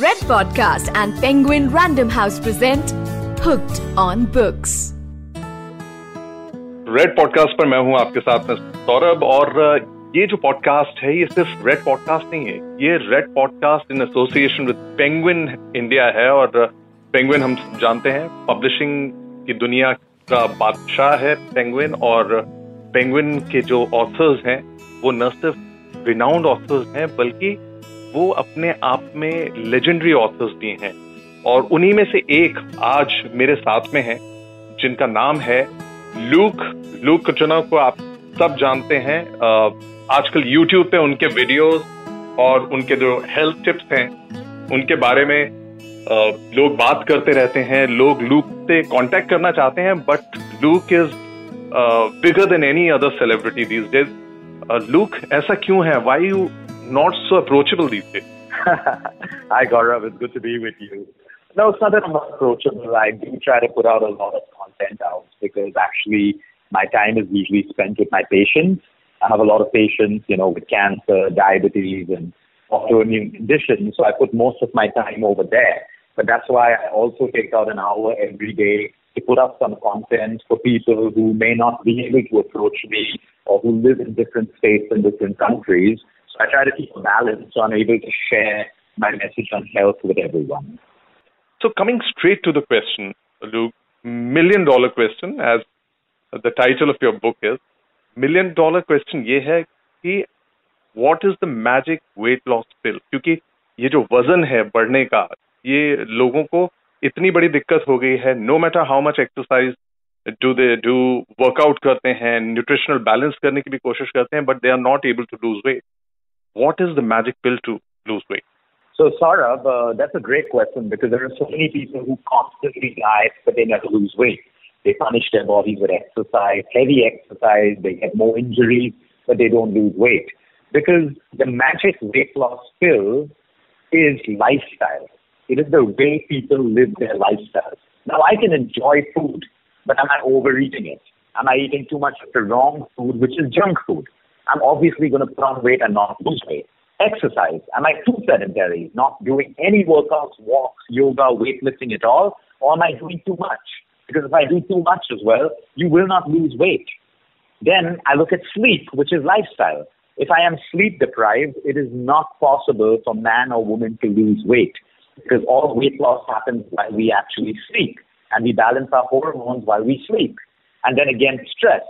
Red Podcast and Penguin Random House present Hooked on Books. Red podcast पर मैं हूँ आपके साथ में सौरभ और ये जो पॉडकास्ट है, ये सिर्फ़ रेड पॉडकास्ट नहीं है ये red podcast in association with Penguin India है और पेंगुइन हम जानते हैं पब्लिशिंग की दुनिया का बादशाह है पेंगुइन और पेंगुइन के जो ऑथर्स हैं, वो न सिर्फ़ रिनाउंड ऑथर्स हैं, बल्कि वो अपने आप में लेजेंडरी ऑथर्स भी हैं और उन्हीं में से एक आज मेरे साथ में है, जिनका नाम है लूक। लूक कचना को आप सब जानते हैं। आजकल यूट्यूब पे उनके वीडियोस और उनके जो हेल्थ टिप्स हैं, उनके बारे में लोग बात करते रहते हैं, लोग लूक से कांटेक्ट करना चाहते हैं but Luke is bigger than any other celebrity these days Luke, ऐसा क्यों है? Why you not so approachable these days. Hi, Gaurav. It's good to be with you. No, it's not that I'm not approachable. I do try to put out a lot of content out because actually my time is usually spent with my patients. I have a lot of patients, you know, with cancer, diabetes, and autoimmune conditions. So I put most of my time over there. But that's why I also take out an hour every day to put up some content for people who may not be able to approach me or who live in different states and different countries so I try to keep a balance so I'm able to share my message on health with everyone. So coming straight to the question, Luke, million dollar question as the title of your book is, million dollar question ये है कि what is the magic weight loss pill? क्योंकि ये जो वजन है बढ़ने का ये लोगों को इतनी बड़ी दिक्कत हो गई है no matter how much exercise do they do workout करते हैं न्यूट्रिशनल बैलेंस करने की भी कोशिश करते हैं but they are not able to lose weight what is the magic pill to lose weight? So, Saurabh, uh, that's a great question because there are so many people who constantly diet but they never lose weight. They punish their bodies with exercise, heavy exercise, they get more injuries, but they don't lose weight. Because the magic weight loss pill is lifestyle. It is the way people live their lifestyle. Now, I can enjoy food, but am I overeating it? Am I eating too much of the wrong food, which is junk food? I'm obviously going to put on weight and not lose weight. Exercise. Am I too sedentary, not doing any workouts, walks, yoga, weightlifting at all? Or am I doing too much? Because if I do too much as well, you will not lose weight. Then I look at sleep, which is lifestyle. If I am sleep deprived, it is not possible for man or woman to lose weight because all weight loss happens while we actually sleep and we balance our hormones while we sleep. And then again, stress.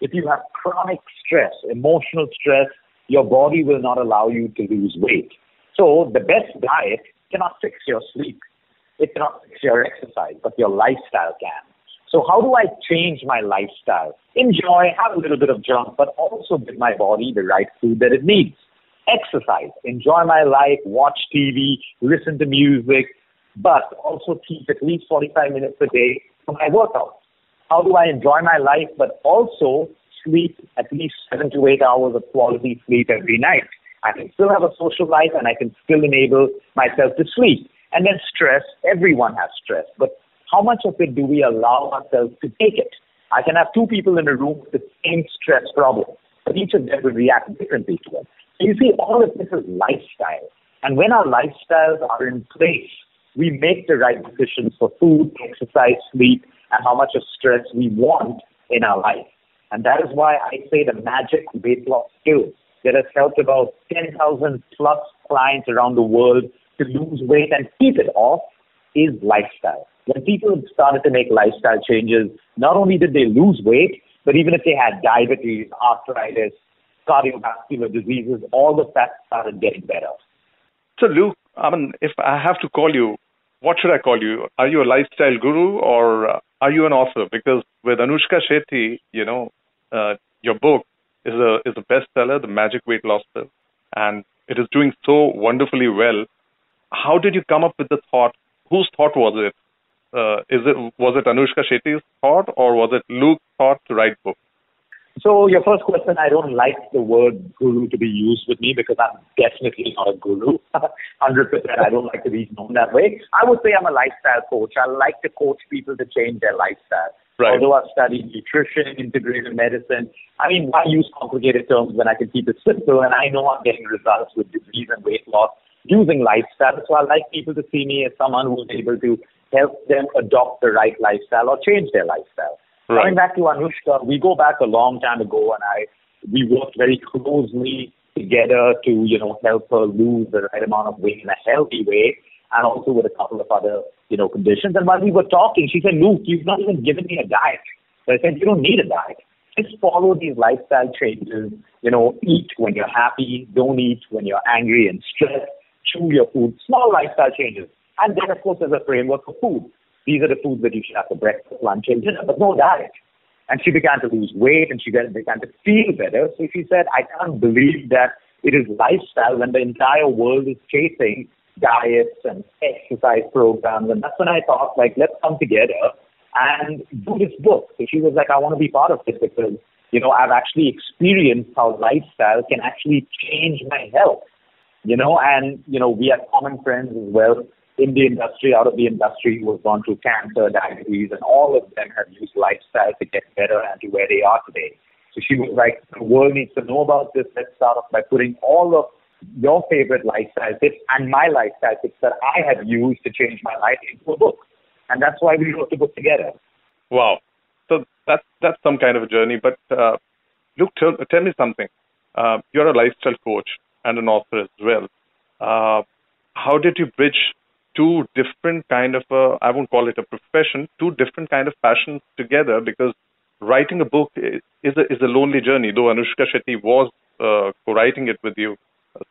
If you have chronic stress, emotional stress, your body will not allow you to lose weight. So the best diet cannot fix your sleep. It cannot fix your exercise, but your lifestyle can. So how do I change my lifestyle? Enjoy, have a little bit of junk, but also give my body the right food that it needs. Exercise, enjoy my life, watch TV, listen to music, but also keep at least 45 minutes a day for my workouts. How do I enjoy my life, but also sleep at least seven to eight hours of quality sleep every night? I can still have a social life and I can still enable myself to sleep. And then stress, everyone has stress, but how much of it do we allow ourselves to take it? I can have two people in a room with the same stress problem, but each of them will react differently to it. So you see, all of this is lifestyle. And when our lifestyles are in place, we make the right decisions for food, exercise, sleep, and how much of stress we want in our life. And that is why I say the magic weight loss skills that has helped about 10,000 plus clients around the world to lose weight and keep it off is lifestyle. When people started to make lifestyle changes, not only did they lose weight, but even if they had diabetes, arthritis, cardiovascular diseases, all the that started getting better. So, Luke, I mean, if I have to call you, what should I call you? Are you a lifestyle guru or are you an author? Because with Anushka Shetty, you know, uh, your book is a is a bestseller, The Magic Weight Loss Pill, and it is doing so wonderfully well. How did you come up with the thought? Whose thought was it? Uh, is it was it Anushka Shetty's thought or was it Luke's thought to write book? So your first question, I don't like the word guru to be used with me because I'm definitely not a guru. 100%. I don't like to be known that way. I would say I'm a lifestyle coach. I like to coach people to change their lifestyle. Right. Although I've studied nutrition, integrative medicine, I mean, why use complicated terms when I can keep it simple and I know I'm getting results with disease and weight loss using lifestyle. So I like people to see me as someone who's able to help them adopt the right lifestyle or change their lifestyle. Right. Coming back to Anushka, we go back a long time ago, and I we worked very closely together to you know help her lose the right amount of weight in a healthy way, and also with a couple of other you know conditions. And while we were talking, she said, "Luke, you've not even given me a diet." So I said, "You don't need a diet. Just follow these lifestyle changes. You know, eat when you're happy. Don't eat when you're angry and stressed. Chew your food. Small lifestyle changes." And then, of course, there's a framework for food. These are the foods that you should have for breakfast, lunch, and dinner, but no diet. And she began to lose weight and she began to feel better. So she said, I can't believe that it is lifestyle when the entire world is chasing diets and exercise programs. And that's when I thought, like, let's come together and do this book. So she was like, I want to be part of this because, you know, I've actually experienced how lifestyle can actually change my health. You know, and, you know, we have common friends as well in the industry, out of the industry, who have gone through cancer, diabetes, and all of them have used lifestyle to get better and to where they are today. So she was like, the world needs to know about this. Let's start off by putting all of your favorite lifestyle tips and my lifestyle tips that I have used to change my life into a book. And that's why we wrote the book together. Wow. So that's, that's some kind of a journey. But uh, Luke, tell, tell me something. Uh, you're a lifestyle coach and an author as well. Uh, how did you bridge two different kind of a, I won't call it a profession, two different kind of passions together because writing a book is a, is a lonely journey, though Anushka Shetty was uh, co-writing it with you.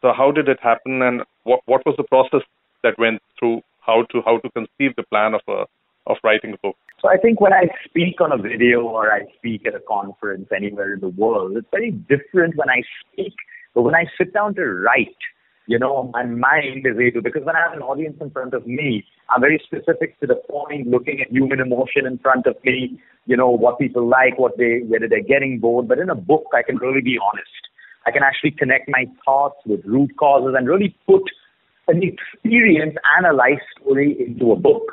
So how did it happen and what, what was the process that went through how to, how to conceive the plan of a, of writing a book? So I think when I speak on a video or I speak at a conference anywhere in the world, it's very different when I speak. But when I sit down to write, you know, my mind is able, because when I have an audience in front of me, I'm very specific to the point, looking at human emotion in front of me, you know, what people like, what they, whether they're getting bored. But in a book, I can really be honest. I can actually connect my thoughts with root causes and really put an experience and a life story into a book.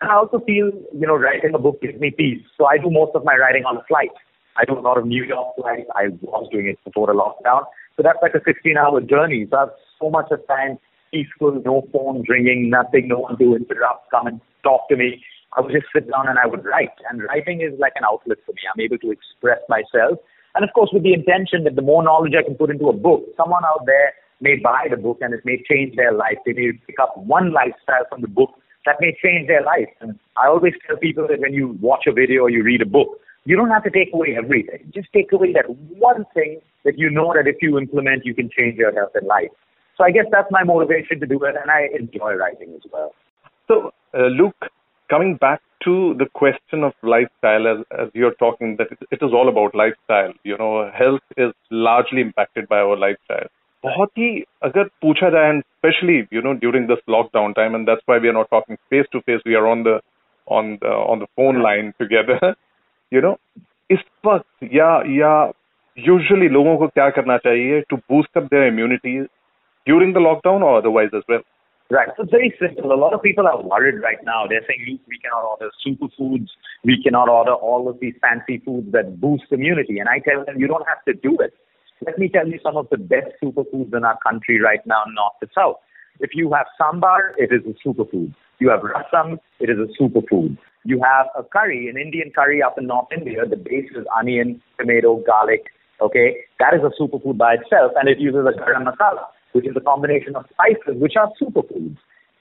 And I also feel, you know, writing a book gives me peace. So I do most of my writing on a flight. I do a lot of New York flights. I was doing it before the lockdown. So that's like a 16 hour journey. So I have so much of time peaceful, no phones ringing, nothing, no one to interrupt, come and talk to me. I would just sit down and I would write. And writing is like an outlet for me. I'm able to express myself. And of course, with the intention that the more knowledge I can put into a book, someone out there may buy the book and it may change their life. They may pick up one lifestyle from the book that may change their life. And I always tell people that when you watch a video or you read a book, you don't have to take away everything. Just take away that one thing that you know that if you implement, you can change your health and life. So I guess that's my motivation to do it, and I enjoy writing as well. So, uh, Luke, coming back to the question of lifestyle, as, as you're talking, that it, it is all about lifestyle. You know, health is largely impacted by our lifestyle. बहुत ही अगर पूछा जाए and specially you know during this lockdown time and that's why we are not talking face to face we are on the on the on the phone line together you know इस वक्त या या usually लोगों को क्या करना चाहिए to boost up their immunity during the lockdown or otherwise as well? Right. So it's very simple. A lot of people are worried right now. They're saying, look, we cannot order superfoods. We cannot order all of these fancy foods that boost immunity. And I tell them, you don't have to do it. Let me tell you some of the best superfoods in our country right now, north to south. If you have sambar, it is a superfood. You have rasam, it is a superfood. You have a curry, an Indian curry up in North India. The base is onion, tomato, garlic. Okay, that is a superfood by itself, and it uses a garam masala which is a combination of spices, which are superfoods.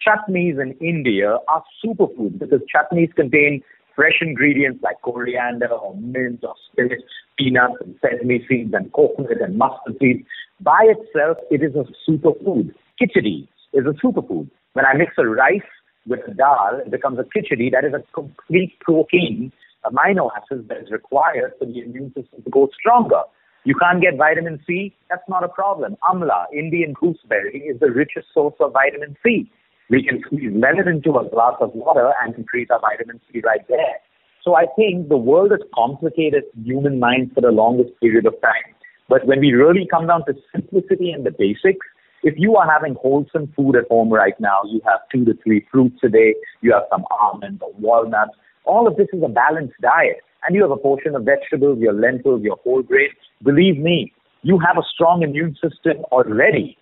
Chutneys in India are superfoods because chutneys contain fresh ingredients like coriander or mint or spinach, peanuts and sesame seeds and coconut and mustard seeds. By itself, it is a superfood. Khichdi is a superfood. When I mix a rice with a dal, it becomes a khichdi. That is a complete protein, amino acids that is required for the immune system to go stronger. You can't get vitamin C? That's not a problem. Amla, Indian gooseberry, is the richest source of vitamin C. We can squeeze lemon into a glass of water and increase our vitamin C right there. So I think the world has complicated human minds for the longest period of time. But when we really come down to simplicity and the basics, if you are having wholesome food at home right now, you have two to three fruits a day, you have some almonds or walnuts, all of this is a balanced diet and you have a portion of vegetables, your lentils, your whole grain, believe me, you have a strong immune system already.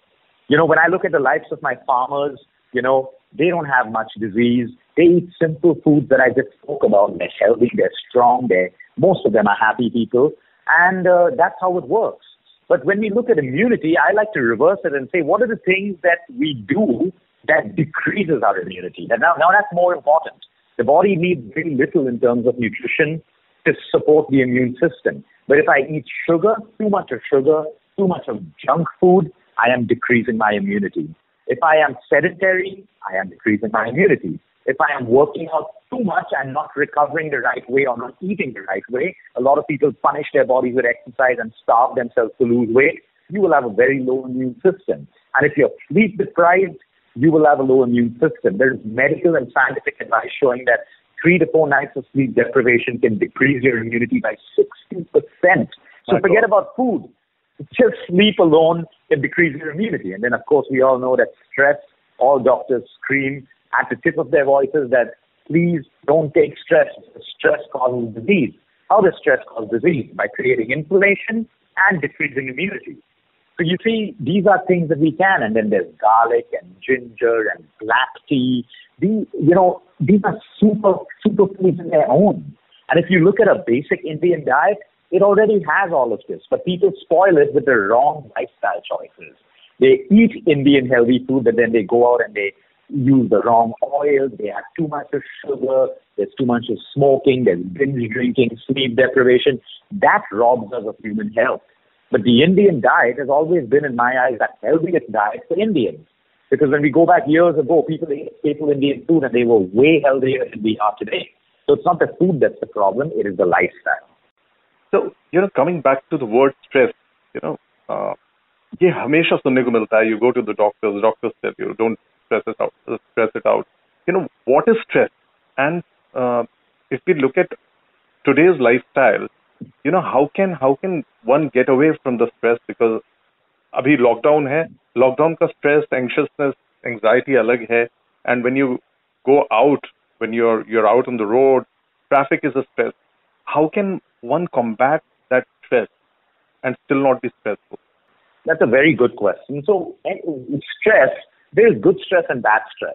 You know, when I look at the lives of my farmers, you know, they don't have much disease. They eat simple foods that I just spoke about. They're healthy, they're strong, they most of them are happy people, and uh, that's how it works. But when we look at immunity, I like to reverse it and say, what are the things that we do that decreases our immunity? Now, now that's more important. The body needs very little in terms of nutrition to support the immune system. But if I eat sugar, too much of sugar, too much of junk food, I am decreasing my immunity. If I am sedentary, I am decreasing my immunity. If I am working out too much and not recovering the right way or not eating the right way, a lot of people punish their bodies with exercise and starve themselves to lose weight. You will have a very low immune system. And if you're sleep deprived, you will have a low immune system. There's medical and scientific advice showing that three to four nights of sleep deprivation can decrease your immunity by 60%. So forget about food. Just sleep alone can decrease your immunity. And then, of course, we all know that stress, all doctors scream at the tip of their voices that please don't take stress. Stress causes disease. How does stress cause disease? By creating inflammation and decreasing immunity. So you see, these are things that we can. And then there's garlic and ginger and black tea. These, you know, these are super, super foods in their own. And if you look at a basic Indian diet, it already has all of this, but people spoil it with the wrong lifestyle choices. They eat Indian healthy food, but then they go out and they use the wrong oil, they have too much of sugar, there's too much of smoking, there's binge drinking, sleep deprivation. That robs us of human health. But the Indian diet has always been, in my eyes, the healthiest diet for Indians. Because when we go back years ago, people ate staple Indian food and they were way healthier than we are today. So it's not the food that's the problem, it is the lifestyle. So, you know, coming back to the word stress, you know, uh, ये हमेशा सुनने को मिलता है you go to the doctors doctors tell you don't stress it out stress it out you know what is stress and uh, if we look at today's lifestyle you know how can how can one get away from the stress because अभी lockdown है lockdown का stress anxiousness anxiety अलग है and when you go out when you're you're out on the road traffic is a stress how can one combat that stress and still not be stressful that's a very good question so stress there is good stress and bad stress.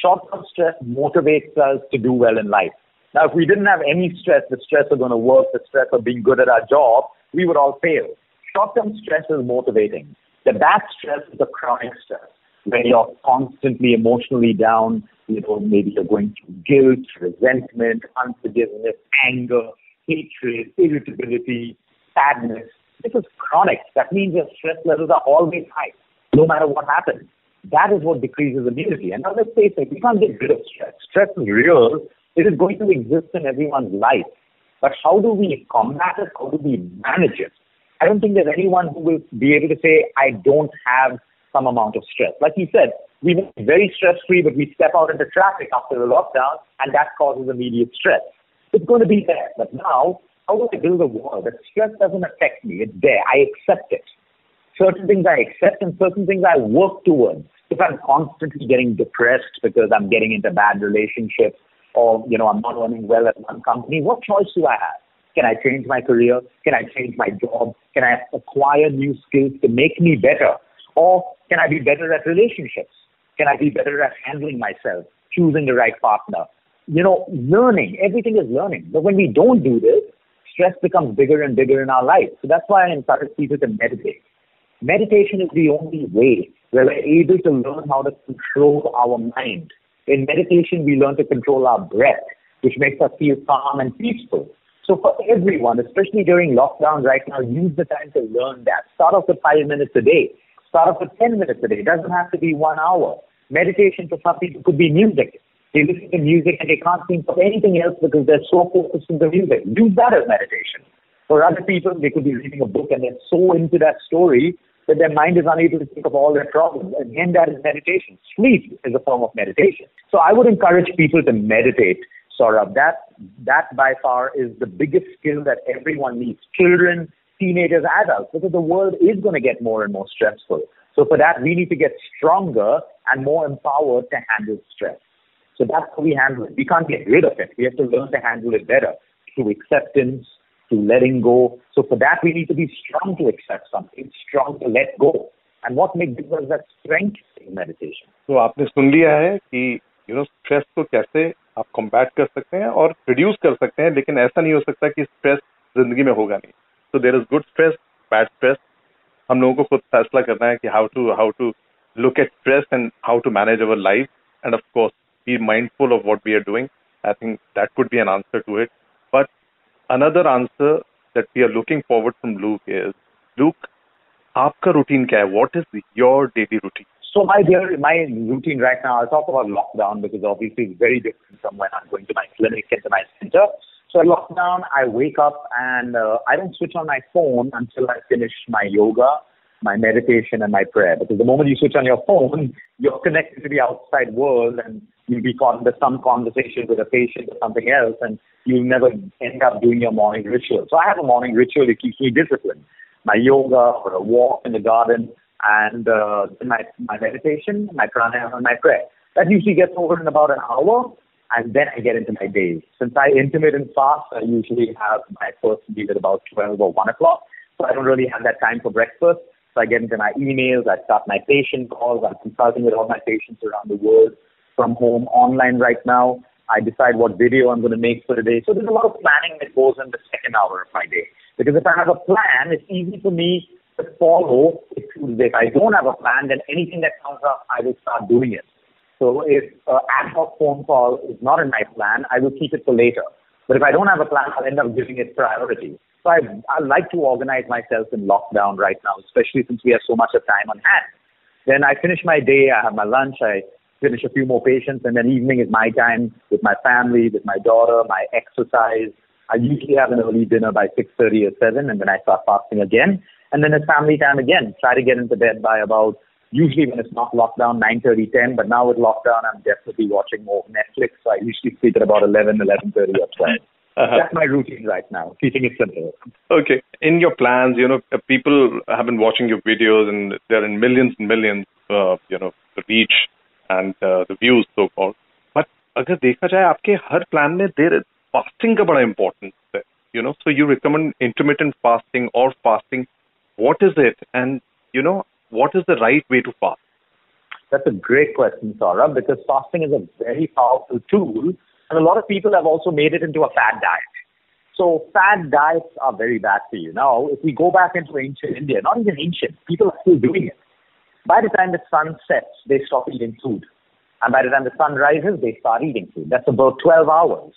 Short term stress motivates us to do well in life. Now, if we didn't have any stress, the stress of going to work, the stress of being good at our job, we would all fail. Short term stress is motivating. The bad stress is the chronic stress, when you're constantly emotionally down. You know, maybe you're going through guilt, resentment, unforgiveness, anger, hatred, irritability, sadness. This is chronic. That means your stress levels are always high, no matter what happens. That is what decreases immunity. And now let's face it, we can't get rid of stress. Stress is real. It is going to exist in everyone's life. But how do we combat it? How do we manage it? I don't think there's anyone who will be able to say, I don't have some amount of stress. Like you said, we were very stress free, but we step out into traffic after the lockdown, and that causes immediate stress. It's going to be there. But now, how do I build a wall that stress doesn't affect me? It's there. I accept it. Certain things I accept and certain things I work towards if I'm constantly getting depressed because I'm getting into bad relationships or, you know, I'm not earning well at one company, what choice do I have? Can I change my career? Can I change my job? Can I acquire new skills to make me better? Or can I be better at relationships? Can I be better at handling myself, choosing the right partner? You know, learning. Everything is learning. But when we don't do this, stress becomes bigger and bigger in our life. So that's why I encourage people to meditate. Meditation is the only way where we're able to learn how to control our mind. In meditation, we learn to control our breath, which makes us feel calm and peaceful. So for everyone, especially during lockdown right now, use the time to learn that. Start off with five minutes a day. Start off with 10 minutes a day. It doesn't have to be one hour. Meditation for some people could be music. They listen to music and they can't think of anything else because they're so focused on the music. Use that as meditation. For other people, they could be reading a book and they're so into that story that their mind is unable to think of all their problems. Again, that is meditation. Sleep is a form of meditation. So I would encourage people to meditate. Saurabh, that that by far is the biggest skill that everyone needs. Children, teenagers, adults, because the world is going to get more and more stressful. So for that, we need to get stronger and more empowered to handle stress. So that's how we handle it. We can't get rid of it. We have to learn to handle it better through acceptance, to letting go. So for that, we need to be strong to accept something, strong to let go. And what makes gives us that strength in meditation. तो आपने सुन लिया है कि you know stress को कैसे आप combat कर सकते हैं और रिड्यूस कर सकते हैं, लेकिन ऐसा नहीं हो सकता कि स्ट्रेस ज़िंदगी में होगा नहीं। So there is good stress bad stress हम लोगों को खुद फैसला करना है कि how to how to look at stress and how to manage our life and of course be mindful of what we are doing I think that could be an answer to it but another answer that we are looking forward from Luke is Luke आपका routine क्या है? What is your daily routine so my dear my routine right now i'll talk about lockdown because obviously it's very different from when i'm going to my clinic and to my center so lockdown i wake up and uh, i don't switch on my phone until i finish my yoga my meditation and my prayer. Because the moment you switch on your phone, you're connected to the outside world and you'll be caught into some conversation with a patient or something else and you'll never end up doing your morning ritual. So I have a morning ritual that keeps me disciplined. My yoga or a walk in the garden and uh, my, my meditation, my pranayama my prayer. That usually gets over in about an hour and then I get into my day. Since I intermittent fast, I usually have my first meal at about 12 or 1 o'clock. So I don't really have that time for breakfast. So I get into my emails, I start my patient calls, I'm consulting with all my patients around the world from home, online right now. I decide what video I'm going to make for the day. So there's a lot of planning that goes in the second hour of my day. Because if I have a plan, it's easy for me follow If I don't have a plan, then anything that comes up, I will start doing it. So if an ad hoc phone call is not in my plan, I will keep it for later. But if I don't have a plan, I'll end up giving it priority. So I, I like to organize myself in lockdown right now, especially since we have so much of time on hand. Then I finish my day, I have my lunch, I finish a few more patients, and then evening is my time with my family, with my daughter, my exercise. I usually have an early dinner by 6.30 or 7, and then I start fasting again. And then it's family time again. Try to get into bed by about, usually when it's not lockdown, 9.30, 10. But now with lockdown, I'm definitely watching more Netflix. So I usually sleep at about 11, 11.30 or 12. Uh-huh. That's my routine right now, keeping it simple. Okay. In your plans, you know, people have been watching your videos and they're in millions and millions, uh, you know, the reach and uh, the views so called. But अगर देखा जाए आपके हर plan में देर fasting का बड़ा importance है you know so you recommend intermittent fasting or fasting what is it and you know what is the right way to fast that's a great question Saurabh because fasting is a very powerful tool and a lot of people have also made it into a fad diet. So fad diets are very bad for you. Now, if we go back into ancient India, not even ancient, people are still doing it. By the time the sun sets, they stop eating food. And by the time the sun rises, they start eating food. That's about 12 hours.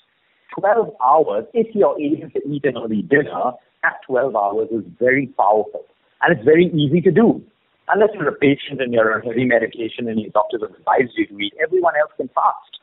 12 hours, if you're able to eat an early dinner, that 12 hours is very powerful. And it's very easy to do. Unless you're a patient and you're on heavy medication and your doctor has advised you to eat, everyone else can fast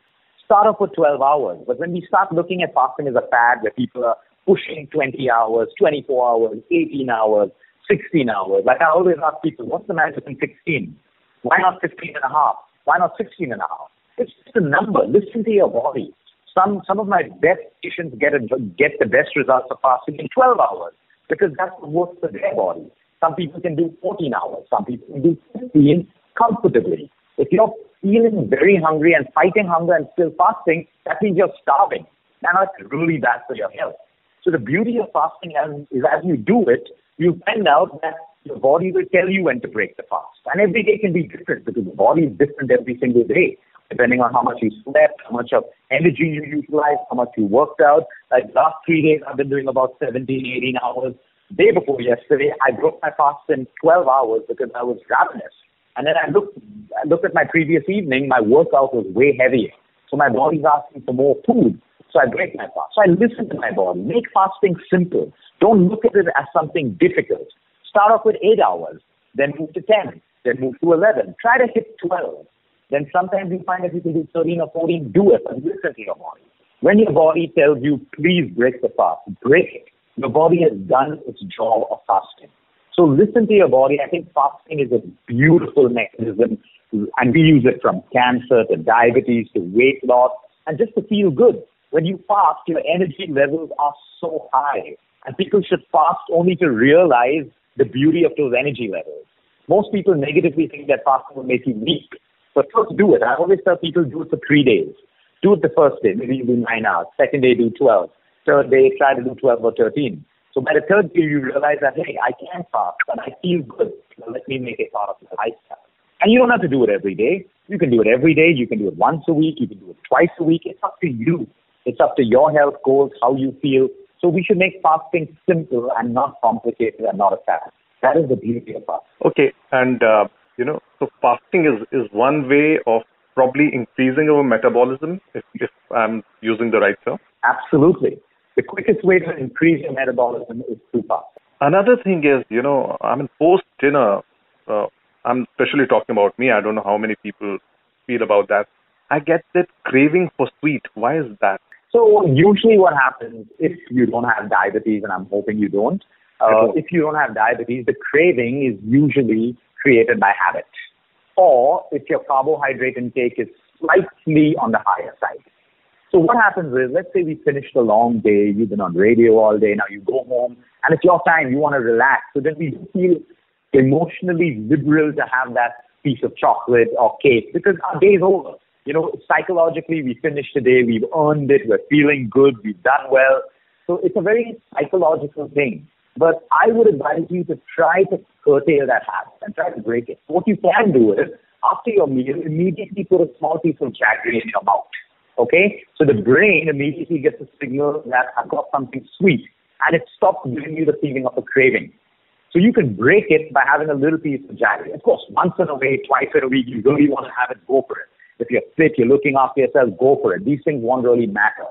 start off with 12 hours. But when we start looking at fasting as a fad where people are pushing 20 hours, 24 hours, 18 hours, 16 hours, like I always ask people, what's the magic in 16? Why not 15 and a half? Why not 16 and a half? It's just a number. Listen to your body. Some, some of my best patients get, a, get the best results of fasting in 12 hours because that's what works for their body. Some people can do 14 hours. Some people can do 15 comfortably. If you're feeling very hungry and fighting hunger and still fasting, that means you're starving. Now that's really bad for your health. So the beauty of fasting is as you do it, you find out that your body will tell you when to break the fast. And every day can be different because the body is different every single day, depending on how much you slept, how much of energy you utilized, how much you worked out. Like last three days, I've been doing about 17, 18 hours. Day before yesterday, I broke my fast in 12 hours because I was ravenous. And then I looked, I looked at my previous evening, my workout was way heavier. So my body's asking for more food. So I break my fast. So I listen to my body. Make fasting simple. Don't look at it as something difficult. Start off with eight hours, then move to 10, then move to 11. Try to hit 12. Then sometimes you find that you can do 13 or 14, do it, but listen to your body. When your body tells you, please break the fast, break it. Your body has done its job of fasting. So listen to your body. I think fasting is a beautiful mechanism, and we use it from cancer to diabetes to weight loss and just to feel good. When you fast, your energy levels are so high, and people should fast only to realize the beauty of those energy levels. Most people negatively think that fasting will make you weak, but first do it. I always tell people do it for three days. Do it the first day, maybe you do nine hours. Second day, do 12. Third day, try to do 12 or 13. So by the third day, you realize that, hey, I can fast, but I feel good. So let me make it part of the lifestyle. And you don't have to do it every day. You can do it every day. You can do it once a week. You can do it twice a week. It's up to you. It's up to your health goals, how you feel. So we should make fasting simple and not complicated and not a fast. That is the beauty of fast. Okay, and uh, you know, so fasting is is one way of probably increasing our metabolism, if if I'm using the right term. Absolutely, the quickest way to increase your metabolism is through fasting. Another thing is, you know, I mean, post dinner, uh, I'm especially talking about me. I don't know how many people feel about that. I get that craving for sweet. Why is that? So usually what happens if you don't have diabetes, and I'm hoping you don't, uh, if you don't have diabetes, the craving is usually created by habit. Or if your carbohydrate intake is slightly on the higher side. So what happens is, let's say we finished a long day, you've been on radio all day, now you go home, and it's your time, you want to relax. So then we feel emotionally liberal to have that piece of chocolate or cake because our day's over. You know, psychologically, we finished the day, we've earned it, we're feeling good, we've done well. So it's a very psychological thing. But I would advise you to try to curtail that habit and try to break it. What you can do is, after your meal, immediately put a small piece of jaggery in your mouth. Okay? So the brain immediately gets a signal that I've got something sweet and it stops giving you the feeling of a craving. So you can break it by having a little piece of jaggery. Of course, once in a way, twice in a week, you really want to have it, go for it. If you're fit, you're looking after yourself, go for it. These things won't really matter.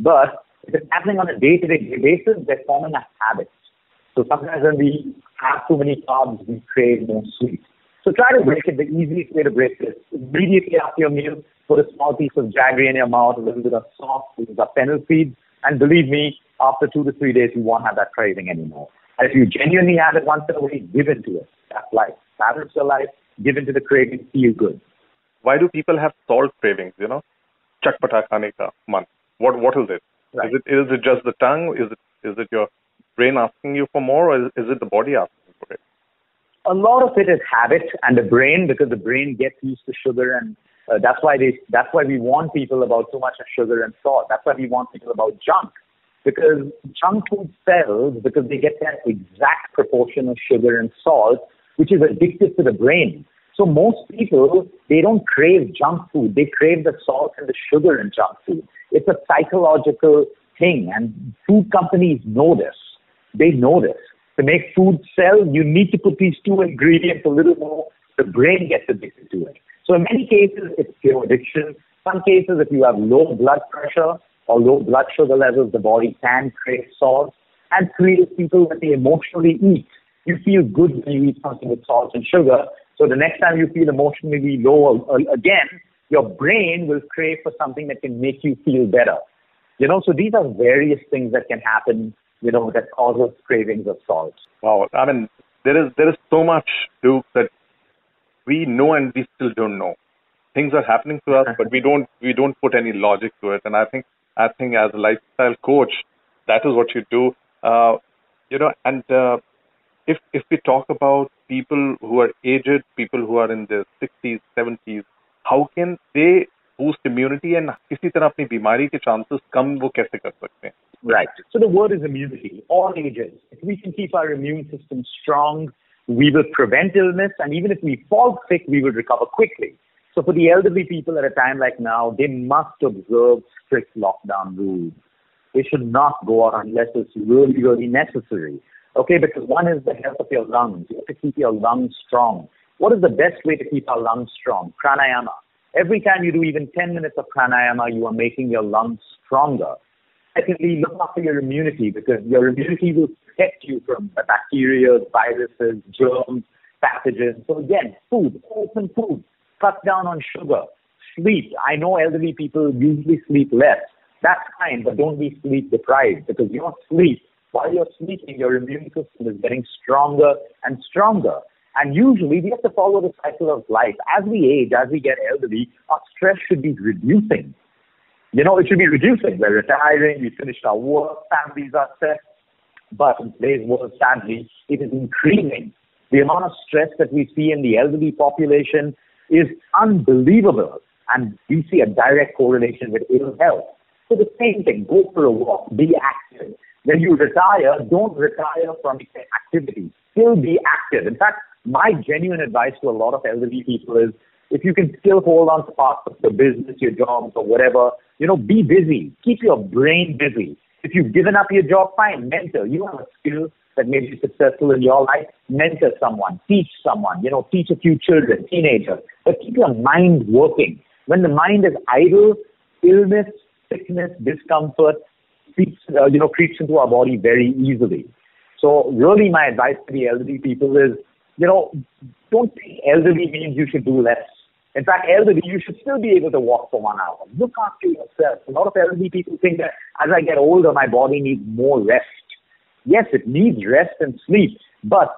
But if it's happening on a day-to-day basis, they're forming a habit. So sometimes when we have too many carbs, we crave more sweet. So try to break it. The easiest way to break it is immediately after your meal, put a small piece of jaggery in your mouth, a little bit of saunf, which is a fennel seed, and believe me, after two to three days, you won't have that craving anymore. And if you genuinely have it once in a week, give into it. That's life. Balance your life, give into the craving, feel good why do people have salt cravings? You know, chakpata khane ka man. What what is it? Right. Is it is it just the tongue? Is it is it your brain asking you for more, or is, it the body asking for it? A lot of it is habit and the brain because the brain gets used to sugar and uh, that's why they that's why we warn people about too much of sugar and salt. That's why we warn people about junk because junk food sells because they get that exact proportion of sugar and salt, which is addictive to the brain. So most people, they don't crave junk food. They crave the salt and the sugar in junk food. It's a psychological thing and food companies know this. They know this. To make food sell, you need to put these two ingredients a little more. The brain gets addicted to it. So in many cases, it's pure addiction. Some cases, if you have low blood pressure or low blood sugar levels, the body can crave salt. And is people when they emotionally eat. You feel good when you eat something with salt and sugar, so the next time you feel emotionally low again, your brain will crave for something that can make you feel better. You know, so these are various things that can happen, you know, that causes cravings of salt. Wow. I mean, there is there is so much, Luke, that we know and we still don't know. Things are happening to us, but we don't we don't put any logic to it. And I think I think as a lifestyle coach, that is what you do. Uh, you know, and uh, if if we talk about people who are aged, people who are in their 60s, 70s, how can they boost immunity and किसी तरह अपनी बीमारी के chances कम वो कैसे कर सकते हैं? Right. So the word is immunity. All ages. If we can keep our immune system strong, we will prevent illness, and even if we fall sick, we will recover quickly. So for the elderly people at a time like now, they must observe strict lockdown rules. They should not go out unless it's really, really necessary. Okay, because one is the health of your lungs. You have to keep your lungs strong. What is the best way to keep our lungs strong? Pranayama. Every time you do even 10 minutes of pranayama, you are making your lungs stronger. Secondly, look after your immunity because your immunity will protect you from bacteria, viruses, germs, pathogens. So again, food, wholesome food. Cut down on sugar. Sleep. I know elderly people usually sleep less. That's fine, but don't be sleep deprived because your sleep while you're sleeping, your immune system is getting stronger and stronger. And usually we have to follow the cycle of life. As we age, as we get elderly, our stress should be reducing. You know, it should be reducing. We're retiring, we finished our work, families are set. But in today's world, sadly, it is increasing. The amount of stress that we see in the elderly population is unbelievable. And we see a direct correlation with ill health. So the same thing, go for a walk, be active, when you retire, don't retire from activity. Still be active. In fact, my genuine advice to a lot of elderly people is if you can still hold on to parts of the business, your jobs or whatever, you know, be busy. Keep your brain busy. If you've given up your job, fine, mentor. You have a skill that may be successful in your life, mentor someone, teach someone, you know, teach a few children, teenagers, but keep your mind working. When the mind is idle, illness, sickness, discomfort, creeps, uh, you know, creeps into our body very easily. So really my advice to the elderly people is, you know, don't think elderly means you should do less. In fact, elderly, you should still be able to walk for one hour. Look after yourself. A lot of elderly people think that as I get older, my body needs more rest. Yes, it needs rest and sleep, but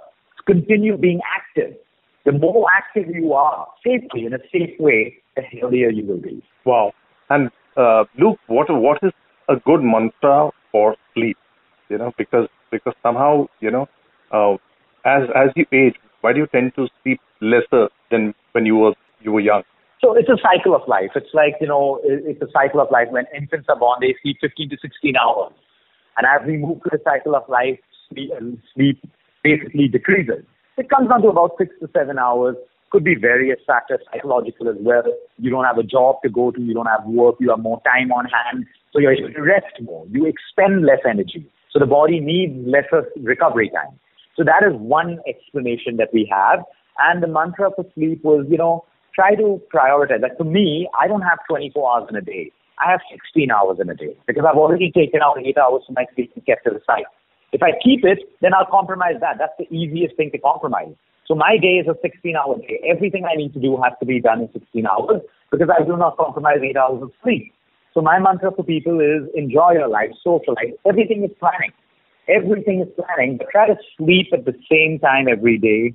continue being active. The more active you are, safely, in a safe way, the healthier you will be. Wow. And uh, Luke, what what is a good mantra for sleep? You know, because because somehow you know, uh, as as you age, why do you tend to sleep lesser than when you were you were young? So it's a cycle of life. It's like you know, it's a cycle of life. When infants are born, they sleep 15 to 16 hours, and as we move to the cycle of life, sleep, uh, sleep basically decreases. It comes down to about six to seven hours. Could be various factors, psychological as well. You don't have a job to go to, you don't have work, you have more time on hand, so to rest more. You expend less energy, so the body needs lesser recovery time. So that is one explanation that we have. And the mantra for sleep was, you know, try to prioritize. Like for me, I don't have 24 hours in a day. I have 16 hours in a day because I've already taken out eight hours from my sleep and kept to the side. If I keep it, then I'll compromise that. That's the easiest thing to compromise. So my day is a 16 hour day. Everything I need to do has to be done in 16 hours because I do not compromise eight hours of sleep. So my mantra for people is enjoy your life, socialize. Everything is planning. Everything is planning, but try to sleep at the same time every day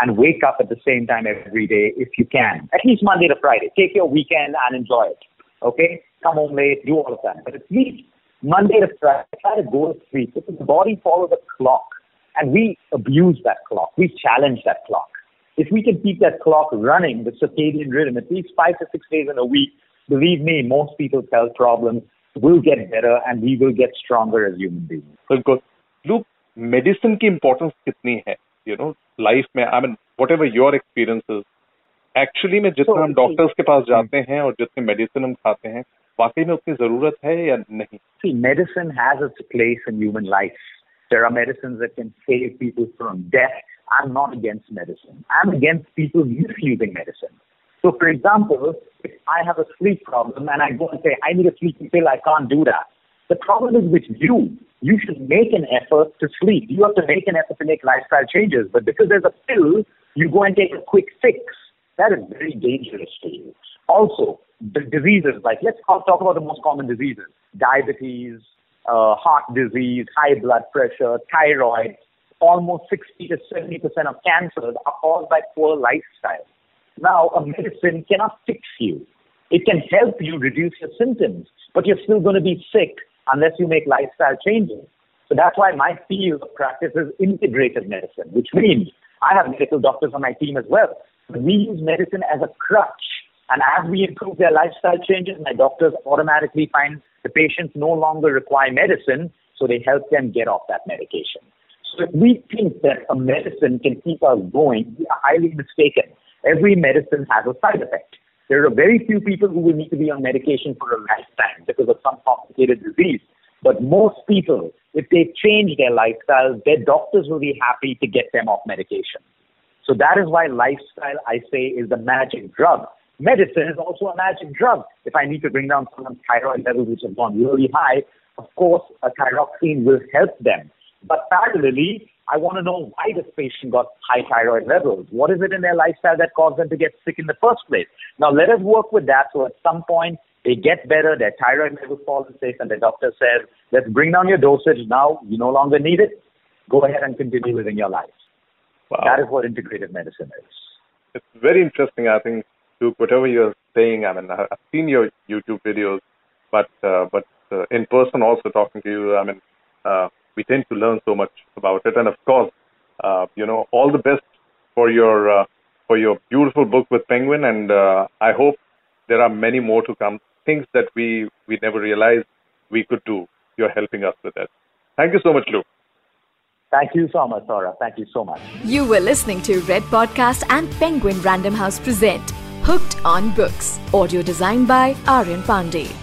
and wake up at the same time every day if you can. At least Monday to Friday. Take your weekend and enjoy it. Okay? Come home late, do all of that. But at least Monday to Friday, try to go to sleep because the body follows a clock. And we abuse that clock. We challenge that clock. If we can keep that clock running, the circadian rhythm, at least five to six days in a week, believe me, most people's health problems will get better and we will get stronger as human beings. Because look, medicine की importance कितनी है? You know, life में, I mean, whatever your experiences, actually में जितना so, हम doctors के पास जाते हैं और जितने मेडिसिन हम खाते हैं वाकई में उतनी जरूरत है या नहीं See, medicine has its place in human life. There are medicines that can save people from death. I'm not against medicine. I'm against people misusing medicine. So, for example, if I have a sleep problem and I go and say, I need a sleeping pill, I can't do that. The problem is with you. You should make an effort to sleep. You have to make an effort to make lifestyle changes. But because there's a pill, you go and take a quick fix. That is very dangerous to you. Also, the diseases, like let's talk about the most common diseases diabetes, uh, heart disease, high blood pressure, thyroid. Almost 60 to 70% of cancers are caused by poor lifestyle. Now, a medicine cannot fix you. It can help you reduce your symptoms, but you're still going to be sick unless you make lifestyle changes. So that's why my field of practice is integrated medicine, which means I have medical doctors on my team as well. We use medicine as a crutch. And as we improve their lifestyle changes, my doctors automatically find the patients no longer require medicine, so they help them get off that medication. So if we think that a medicine can keep us going, we are highly mistaken. Every medicine has a side effect. There are very few people who will need to be on medication for a lifetime because of some complicated disease. But most people, if they change their lifestyle, their doctors will be happy to get them off medication. So that is why lifestyle, I say, is the magic drug. Medicine is also a magic drug. If I need to bring down someone's thyroid levels, which have gone really high, of course, a thyroxine will help them. But parallelly, I want to know why this patient got high thyroid levels. What is it in their lifestyle that caused them to get sick in the first place? Now, let us work with that so at some point they get better, their thyroid levels fall in place, and the doctor says, let's bring down your dosage now. You no longer need it. Go ahead and continue living your life. Wow. That is what integrative medicine is. It's very interesting, I think, Luke, whatever you're saying. I mean, I've seen your YouTube videos, but uh, but uh, in person also talking to you, I mean, uh, we tend to learn so much about it. And of course, uh, you know, all the best for your uh, for your beautiful book with Penguin, and uh, I hope there are many more to come. Things that we we never realized we could do. You're helping us with that. Thank you so much, Luke. Thank you so much, Saurabh. Thank you so much. You were listening to Red Podcast and Penguin Random House present Hooked on Books. Audio designed by Aryan Pandey.